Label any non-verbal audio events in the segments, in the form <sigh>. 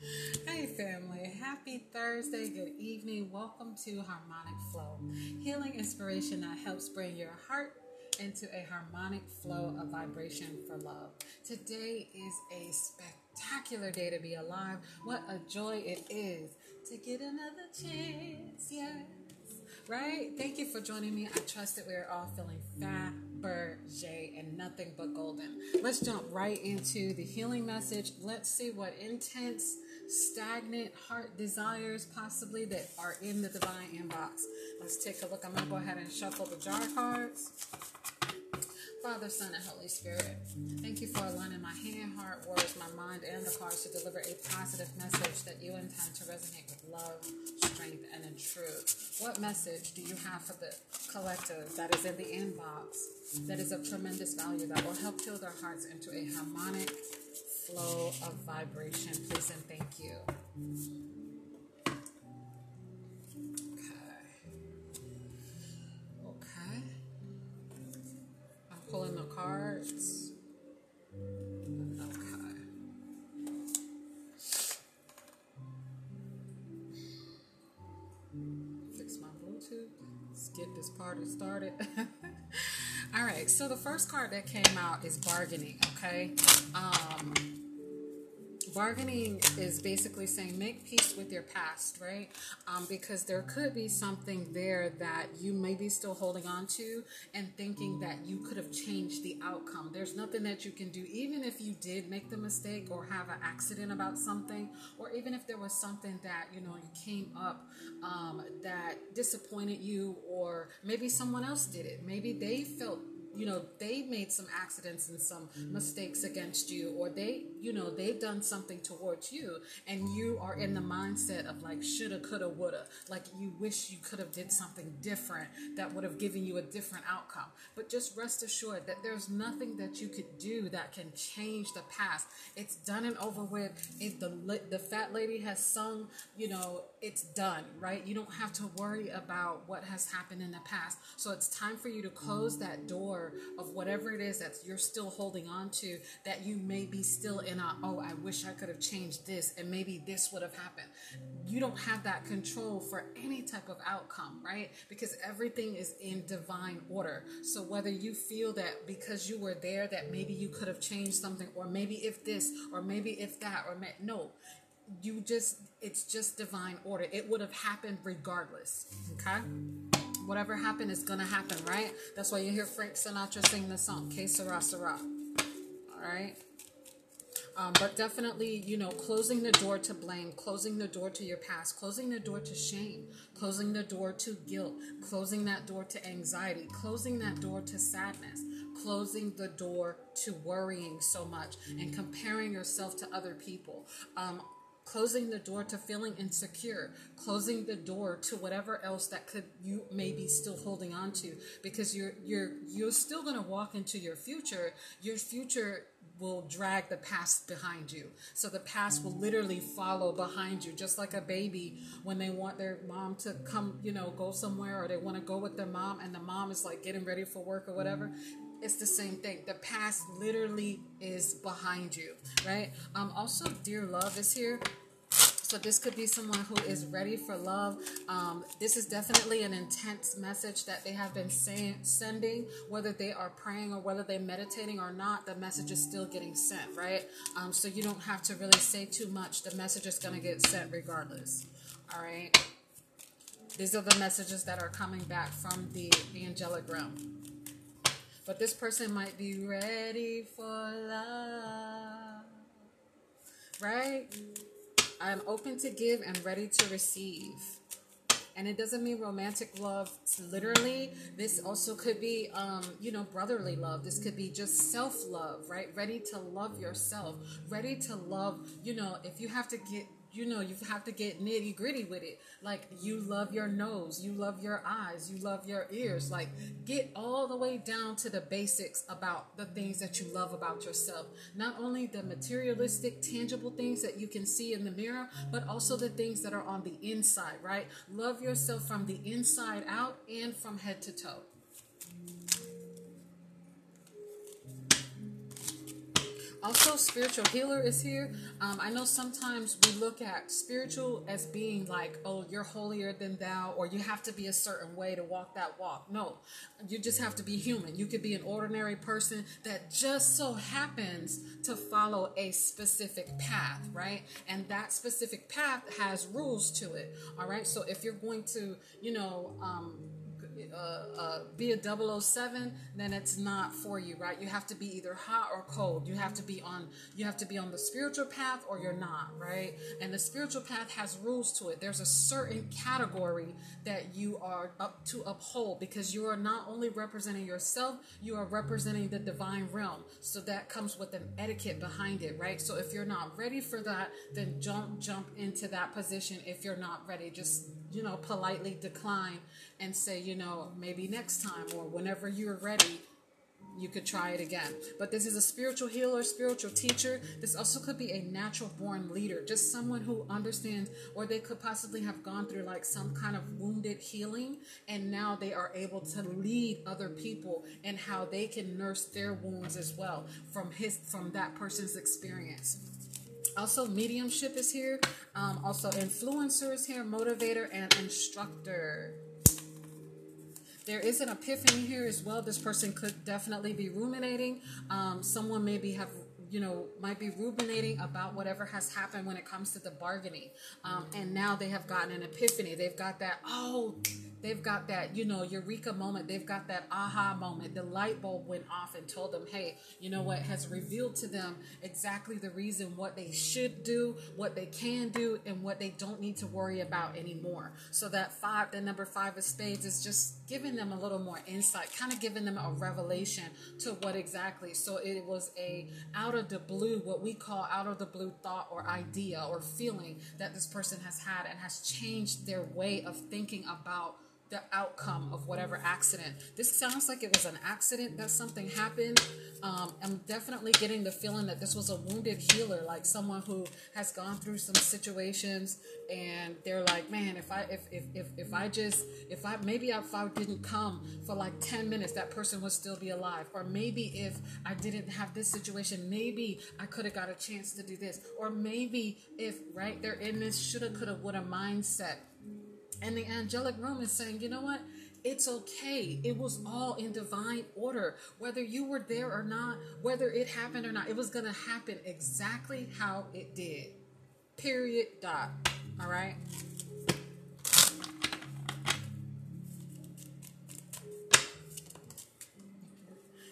Hey, family. Happy Thursday. Good evening. Welcome to Harmonic Flow, healing inspiration that helps bring your heart into a harmonic flow of vibration for love. Today is a spectacular day to be alive. What a joy it is to get another chance. Yes. Right? Thank you for joining me. I trust that we are all feeling Fabergé and nothing but golden. Let's jump right into the healing message. Let's see what intense stagnant heart desires possibly that are in the divine inbox. Let's take a look. I'm going to go ahead and shuffle the jar cards. Father, Son, and Holy Spirit, thank you for aligning my hand, heart, words, my mind, and the cards to deliver a positive message that you intend to resonate with love, strength, and in truth. What message do you have for the collective that is in the inbox that is of tremendous value that will help fill their hearts into a harmonic, flow of vibration. Please and thank you. Okay. Okay. I'm pulling the cards. Okay. Fix my Bluetooth. Let's get this party started. <laughs> All right, so the first card that came out is bargaining, okay? Um, bargaining is basically saying make peace with your past, right? Um, because there could be something there that you may be still holding on to and thinking that you could have changed the outcome. There's nothing that you can do, even if you did make the mistake or have an accident about something, or even if there was something that you know you came up um, that disappointed you, or maybe someone else did it. Maybe they felt you know they made some accidents and some mistakes against you or they you know they've done something towards you and you are in the mindset of like shoulda coulda woulda. Like you wish you could have did something different that would have given you a different outcome. But just rest assured that there's nothing that you could do that can change the past. It's done and over with. If the the fat lady has sung you know it's done right? You don't have to worry about what has happened in the past. So it's time for you to close that door of whatever it is that you're still holding on to that you may be still in a oh i wish i could have changed this and maybe this would have happened. You don't have that control for any type of outcome right? Because everything is in divine order. So whether you feel that because you were there that maybe you could have changed something or maybe if this or maybe if that or may, no. You just it's just divine order. It would have happened regardless okay whatever happened is gonna happen, right? That's why you hear Frank Sinatra sing the song, Que Sera Sera. All right. Um, but definitely, you know, closing the door to blame, closing the door to your past, closing the door to shame, closing the door to guilt, closing that door to anxiety, closing that door to sadness, closing the door to worrying so much and comparing yourself to other people. Um, closing the door to feeling insecure, closing the door to whatever else that could you may be still holding on to because you're you're you're still going to walk into your future. Your future will drag the past behind you. So the past will literally follow behind you, just like a baby when they want their mom to come, you know, go somewhere or they want to go with their mom and the mom is like getting ready for work or whatever. It's the same thing. The past literally is behind you, right? Um, also, dear love is here. So this could be someone who is ready for love. Um, this is definitely an intense message that they have been sending, whether they are praying or whether they're meditating or not. The message is still getting sent, right? Um, so you don't have to really say too much. The message is going to get sent regardless. All right. These are the messages that are coming back from the angelic realm. But this person might be ready for love, right? I am open to give and ready to receive. And it doesn't mean romantic love literally. This also could be, um, you know, brotherly love. This could be just self love, right? Ready to love yourself. Ready to love, you know, if you have to get you know you have to get nitty gritty with it. Like you love your nose you love your eyes you love your ears. Like get all the way down to the basics about the things that you love about yourself. Not only the materialistic tangible things that you can see in the mirror but also the things that are on the inside right? Love yourself from the inside out and from head to toe also, spiritual healer is here. Um, I know sometimes we look at spiritual as being like, oh, you're holier than thou, or you have to be a certain way to walk that walk. No, you just have to be human. You could be an ordinary person that just so happens to follow a specific path, right? And that specific path has rules to it. All right. So if you're going to, you know, um, uh, uh, be a 007 then it's not for you right? You have to be either hot or cold. You have to be on you have to be on the spiritual path or you're not right? And the spiritual path has rules to it. There's a certain category that you are up to uphold because you are not only representing yourself you are representing the divine realm. So that comes with an etiquette behind it right? So if you're not ready for that then jump jump into that position if you're not ready. Just you know politely decline and say, you know, maybe next time or whenever you're ready, you could try it again. But this is a spiritual healer, spiritual teacher. This also could be a natural born leader, just someone who understands, or they could possibly have gone through like some kind of wounded healing, and now they are able to lead other people and how they can nurse their wounds as well from his from that person's experience. Also, mediumship is here. Um, also, influencer is here, motivator, and instructor. There is an epiphany here as well. This person could definitely be ruminating. Um, someone maybe have you know, might be ruminating about whatever has happened when it comes to the bargaining. Um, and now they have gotten an epiphany. They've got that, oh, they've got that, you know, eureka moment. They've got that aha moment. The light bulb went off and told them, hey, you know what, has revealed to them exactly the reason what they should do, what they can do, and what they don't need to worry about anymore. So that five, the number five of spades is just giving them a little more insight, kind of giving them a revelation to what exactly. So it was a out of the blue, what we call out of the blue thought or idea or feeling that this person has had and has changed their way of thinking about the outcome of whatever accident. This sounds like it was an accident that something happened. Um, I'm definitely getting the feeling that this was a wounded healer, like someone who has gone through some situations and they're like, man, if I if if if, if I just if I maybe if I didn't come for like 10 minutes, that person would still be alive. Or maybe if I didn't have this situation, maybe I could have got a chance to do this. Or maybe if right they're in this shoulda, coulda, woulda mindset and the angelic realm is saying, you know what? It's okay. It was all in divine order. Whether you were there or not, whether it happened or not, it was going to happen exactly how it did. Period. Dot. All right.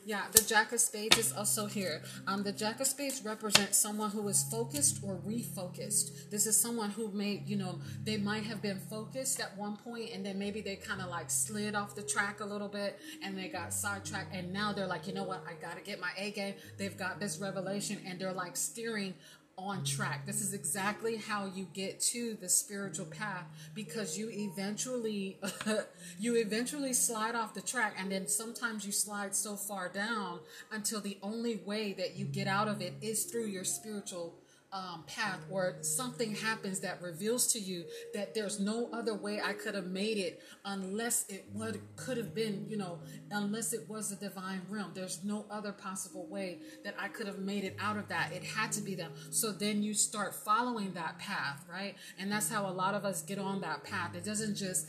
Yeah, the Jack of Spades is also here. Um, the Jack of Spades represents someone who is focused or refocused. This is someone who may, you know, they might have been focused at one point and then maybe they kind of like slid off the track a little bit and they got sidetracked and now they're like, you know what, I got to get my A game. They've got this revelation and they're like steering on track. This is exactly how you get to the spiritual path because you eventually <laughs> you eventually slide off the track and then sometimes you slide so far down until the only way that you get out of it is through your spiritual um, path or something happens that reveals to you that there's no other way I could have made it unless it would could have been, you know, unless it was the divine realm. There's no other possible way that I could have made it out of that. It had to be them. So then you start following that path, right? And that's how a lot of us get on that path. It doesn't just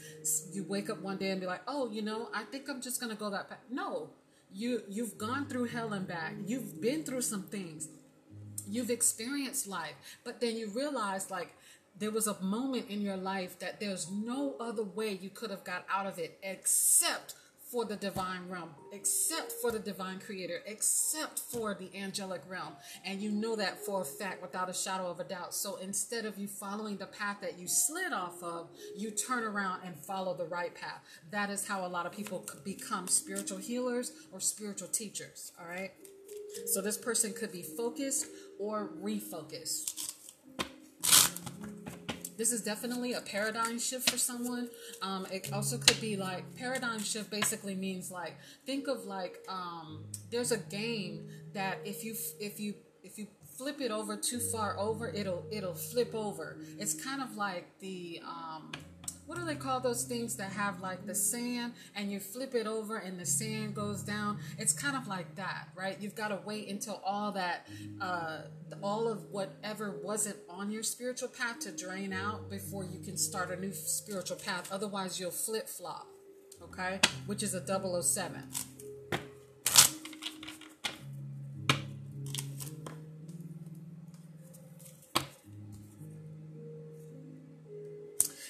you wake up one day and be like, "Oh, you know, I think I'm just to go that path." No. You you've gone through hell and back. You've been through some things you've experienced life, but then you realize like there was a moment in your life that there's no other way you could have got out of it except for the divine realm, except for the divine creator, except for the angelic realm. And you know that for a fact without a shadow of a doubt. So instead of you following the path that you slid off of, you turn around and follow the right path. That is how a lot of people become spiritual healers or spiritual teachers. All right. So this person could be focused or refocused. This is definitely a paradigm shift for someone. Um, it also could be like paradigm shift basically means like think of like um, there's a game that if you if you if you flip it over too far over it'll it'll flip over. It's kind of like the um, what do they call those things that have like the sand and you flip it over and the sand goes down? It's kind of like that, right? You've got to wait until all that, uh, all of whatever wasn't on your spiritual path to drain out before you can start a new spiritual path. Otherwise, you'll flip flop, okay? Which is a 007.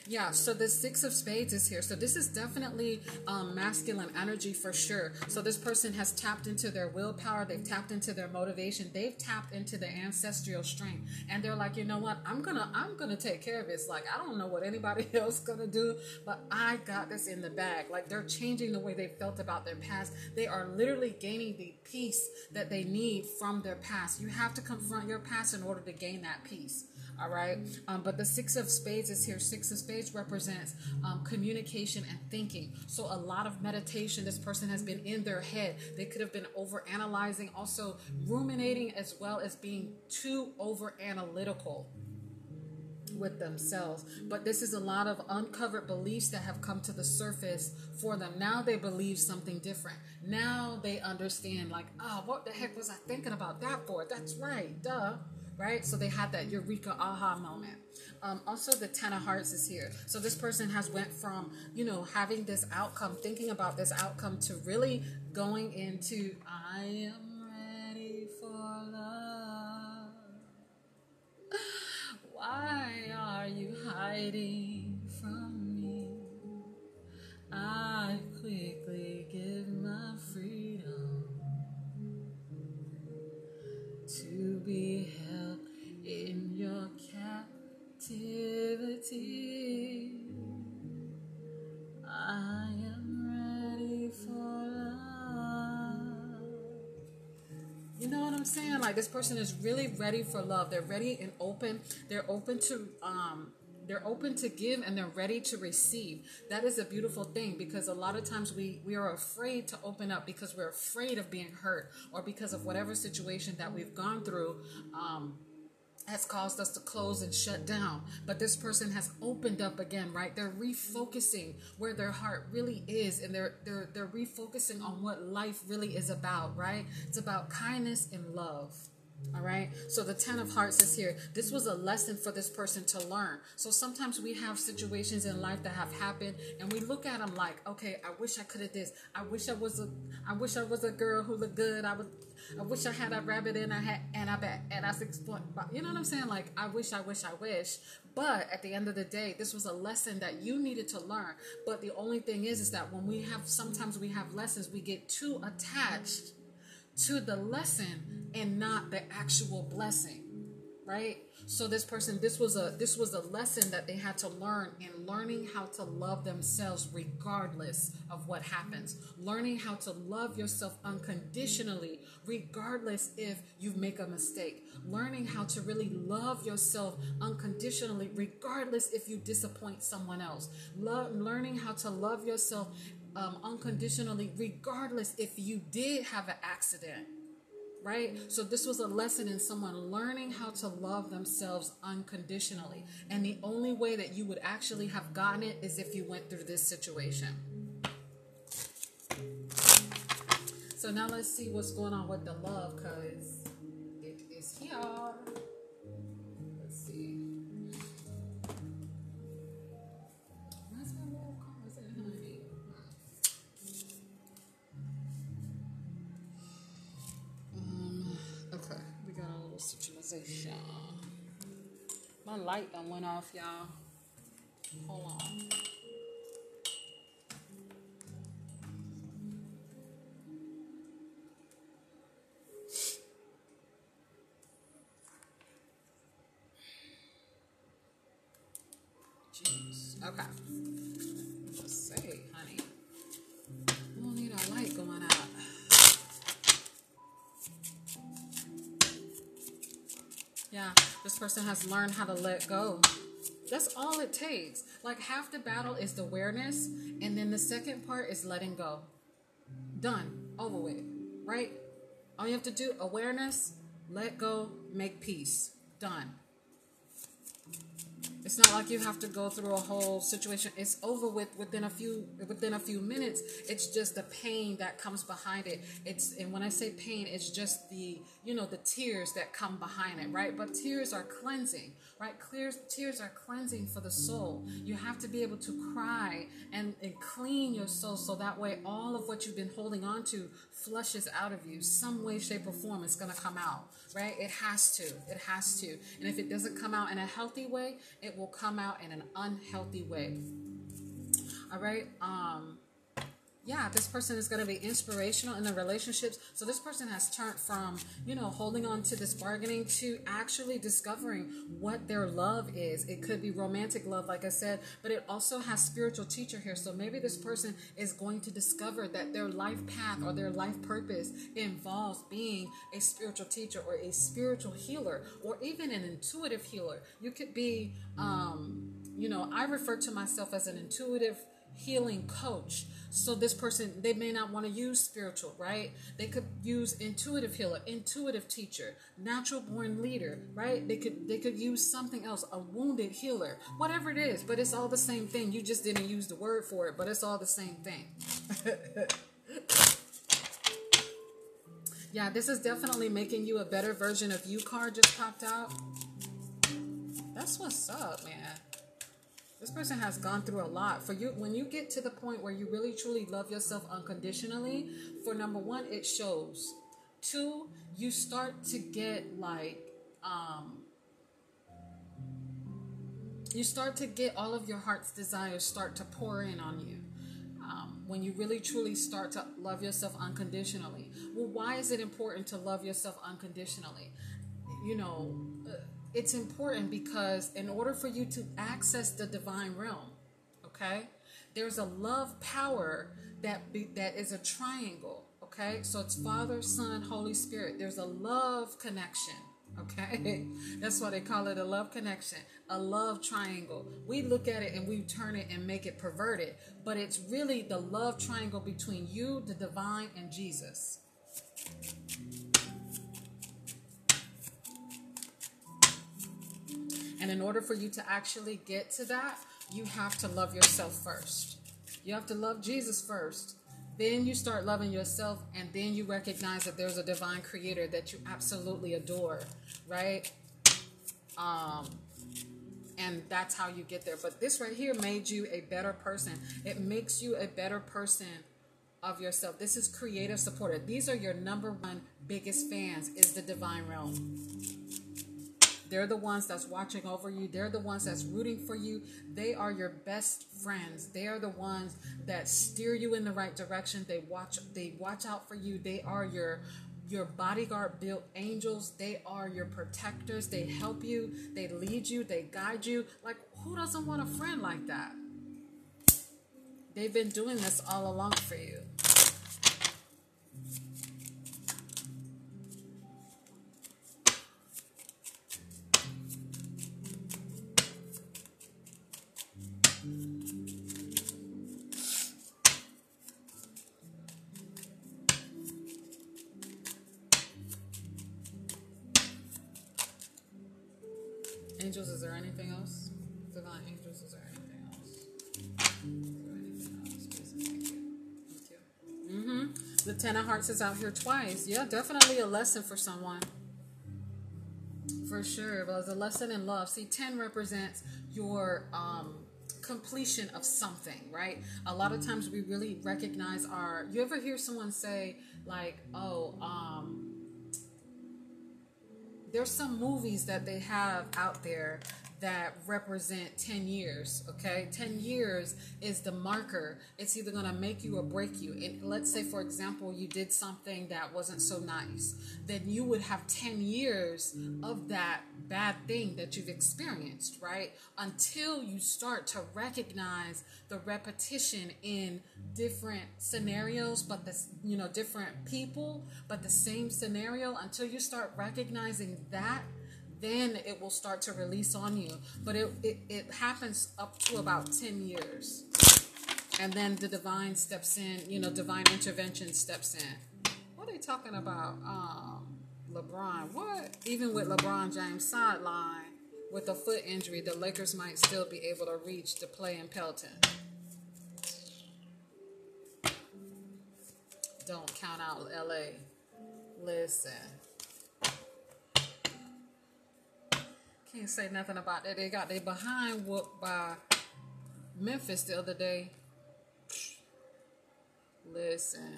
Yeah, so the Six of Spades is here. So this is definitely um, masculine energy for sure. So this person has tapped into their willpower. They've tapped into their motivation. They've tapped into the ancestral strength, and they're like, you know what? I'm gonna, I'm gonna take care of this. Like I don't know what anybody <laughs> else gonna do, but I got this in the bag. Like they're changing the way they felt about their past. They are literally gaining the peace that they need from their past. You have to confront your past in order to gain that peace all right um, but the six of spades is here six of spades represents um, communication and thinking so a lot of meditation this person has been in their head they could have been over analyzing also ruminating as well as being too over analytical with themselves. But this is a lot of uncovered beliefs that have come to the surface for them. Now they believe something different. Now they understand, like, oh, what the heck was I thinking about that for? That's right, duh right? So they had that eureka aha moment. Um, also, the Ten of Hearts is here. So this person has went from you know having this outcome, thinking about this outcome, to really going into I am ready for love. Why are you hiding from me? I I am ready for love. You know what I'm saying? Like this person is really ready for love. They're ready and open. They're open to um they're open to give and they're ready to receive that is a beautiful thing because a lot of times we we are afraid to open up because we're afraid of being hurt or because of whatever situation that we've gone through um, has caused us to close and shut down. But this person has opened up again, right? They're refocusing where their heart really is and they're they're they're refocusing on what life really is about, right? It's about kindness and love. All right. So the 10 of hearts is here. This was a lesson for this person to learn. So sometimes we have situations in life that have happened and we look at them like, okay, I wish I could have this. I wish I was a I wish I was a girl who looked good. I was I wish I had a rabbit and I had and I bet and I six point you know what I'm saying? Like I wish, I wish, I wish. But at the end of the day, this was a lesson that you needed to learn. But the only thing is is that when we have sometimes we have lessons, we get too attached to the lesson and not the actual blessing. Right? So this person, this was a this was a lesson that they had to learn in learning how to love themselves regardless of what happens. Learning how to love yourself unconditionally regardless if you make a mistake. Learning how to really love yourself unconditionally regardless if you disappoint someone else. Lo- learning how to love yourself um, unconditionally regardless if you did have an accident right? So this was a lesson in someone learning how to love themselves unconditionally. And the only way that you would actually have gotten it is if you went through this situation. So now let's see what's going on with the love because it is here. My light done went off, y'all. Hold on. This person has learned how to let go. That's all it takes. Like half the battle is the awareness, and then the second part is letting go. Done. Over with. Right? All you have to do awareness, let go, make peace. Done. It's not like you have to go through a whole situation. It's over with within a few within a few minutes. It's just the pain that comes behind it. It's and when I say pain, it's just the you know the tears that come behind it, right? But tears are cleansing, right? Clear tears are cleansing for the soul. You have to be able to cry and, and clean your soul so that way all of what you've been holding on to flushes out of you some way, shape, or form. It's gonna come out right? It has to. It has to. And if it doesn't come out in a healthy way, it will come out in an unhealthy way. All right. Um, yeah, this person is going to be inspirational in the relationships. So this person has turned from, you know, holding on to this bargaining to actually discovering what their love is. It could be romantic love, like I said, but it also has spiritual teacher here. So maybe this person is going to discover that their life path or their life purpose involves being a spiritual teacher or a spiritual healer or even an intuitive healer. You could be, um, you know, I refer to myself as an intuitive healing coach. So this person, they may not want to use spiritual, right? They could use intuitive healer, intuitive teacher, natural born leader, right? They could they could use something else, a wounded healer, whatever it is, but it's all the same thing. You just didn't use the word for it, but it's all the same thing. <laughs> yeah, this is definitely making you a better version of you card just popped out. That's what's up, man. This person has gone through a lot. For you, when you get to the point where you really truly love yourself unconditionally, for number one, it shows. Two, you start to get like, um, you start to get all of your heart's desires start to pour in on you. Um, when you really truly start to love yourself unconditionally. Well, why is it important to love yourself unconditionally? You know, uh, it's important because in order for you to access the divine realm, okay, there's a love power that be, that is a triangle. Okay, so it's Father, Son, Holy Spirit. There's a love connection. Okay, <laughs> that's why they call it a love connection, a love triangle. We look at it and we turn it and make it perverted, but it's really the love triangle between you, the divine, and Jesus. And in order for you to actually get to that, you have to love yourself first. You have to love Jesus first. Then you start loving yourself, and then you recognize that there's a divine creator that you absolutely adore, right? Um, and that's how you get there. But this right here made you a better person. It makes you a better person of yourself. This is creative supporter. These are your number one biggest fans is the divine realm. They're the ones that's watching over you. They're the ones that's rooting for you. They are your best friends. They are the ones that steer you in the right direction. They watch they watch out for you. They are your your bodyguard built angels. They are your protectors. They help you. They lead you. They guide you. Like who doesn't want a friend like that? They've been doing this all along for you. Angels, is there anything else? Divine angels, is there anything else? Mm-hmm. The Ten of Hearts is out here twice. Yeah, definitely a lesson for someone. For sure. But it's a lesson in love. See, 10 represents your um, completion of something, right? A lot of times we really recognize our. You ever hear someone say, like, oh, um, there's some movies that they have out there that represent 10 years okay? 10 years is the marker. It's either going to make you or break you. And let's say for example you did something that wasn't so nice. Then you would have 10 years of that bad thing that you've experienced right? Until you start to recognize the repetition in different scenarios but the you know different people but the same scenario until you start recognizing that then it will start to release on you. But it, it, it happens up to about 10 years. And then the divine steps in, you know, divine intervention steps in. What are they talking about? Um, LeBron. What? Even with LeBron James sideline, with a foot injury, the Lakers might still be able to reach to play in Pelton. Don't count out LA. Listen. Can't say nothing about that. They got their behind whooped by Memphis the other day. Listen.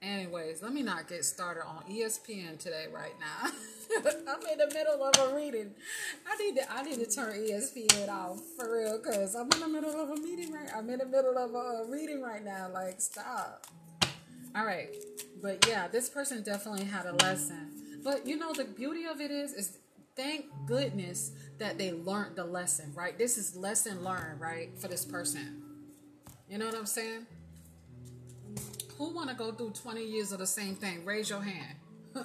Anyways, let me not get started on ESPN today right now. <laughs> I'm in the middle of a reading. I need to I need to turn ESPN off for real because I'm in the middle of a meeting right. I'm in the middle of a reading right now. Like stop. All right, but yeah, this person definitely had a lesson. But you know the beauty of it is is thank goodness that they learned the lesson. Right, this is lesson learned. Right for this person. You know what I'm saying? Who want to go through 20 years of the same thing? Raise your hand. <laughs>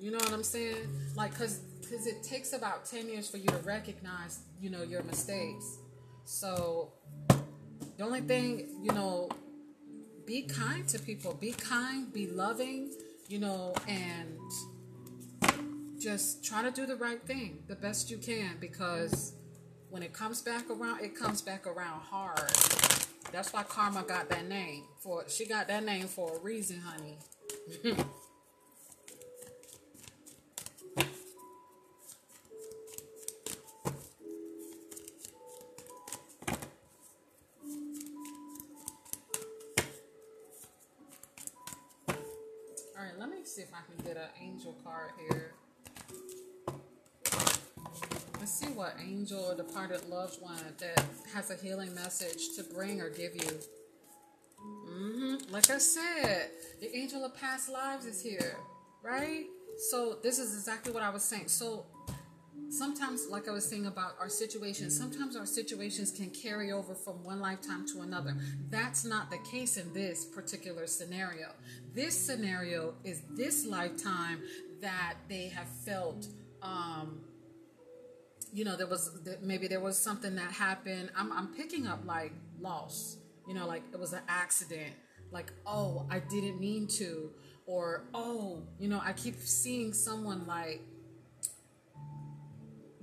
you know what I'm saying? Like, cause, cause it takes about 10 years for you to recognize, you know, your mistakes. So, the only thing, you know, be kind to people. Be kind. Be loving. You know, and just try to do the right thing the best you can because when it comes back around, it comes back around hard. That's why Karma got that name. For she got that name for a reason, honey. <laughs> All right, let me see if I can get an angel card here. Let's see what angel or departed loved one that has a healing message to bring or give you. Mm-hmm. Like I said, the angel of past lives is here, right? So this is exactly what I was saying. So sometimes, like I was saying about our situations, sometimes our situations can carry over from one lifetime to another. That's not the case in this particular scenario. This scenario is this lifetime that they have felt. Um, you know, there was maybe there was something that happened. I'm, I'm picking up like loss, you know, like it was an accident, like, oh, I didn't mean to, or oh, you know, I keep seeing someone like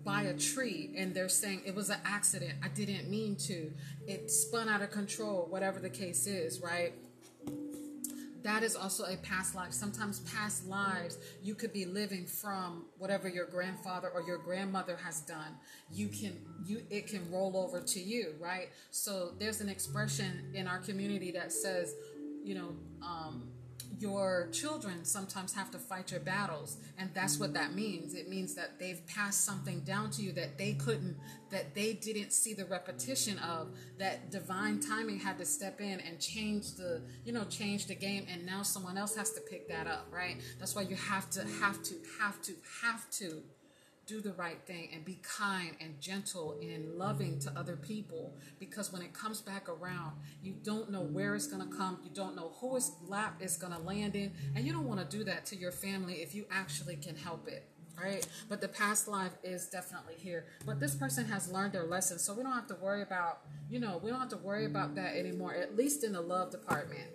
by a tree and they're saying it was an accident, I didn't mean to, it spun out of control, whatever the case is, right? That is also a past life. Sometimes past lives you could be living from whatever your grandfather or your grandmother has done. You can you it can roll over to you, right? So there's an expression in our community that says, you know, um, your children sometimes have to fight your battles and that's what that means. It means that they've passed something down to you that they couldn't that they didn't see the repetition of that divine timing had to step in and change the you know change the game and now someone else has to pick that up right? That's why you have to have to have to have to do the right thing and be kind and gentle and loving to other people. Because when it comes back around you don't know where it's going to come you don't know whose lap it's going to land in and you don't want to do that to your family if you actually can help it right? But the past life is definitely here. But this person has learned their lesson so we don't have to worry about you know we don't have to worry about that anymore at least in the love department.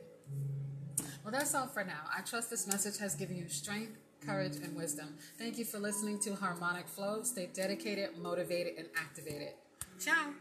Well that's all for now. I trust this message has given you strength courage, and wisdom. Thank you for listening to Harmonic Flow. Stay dedicated, motivated, and activated. Ciao.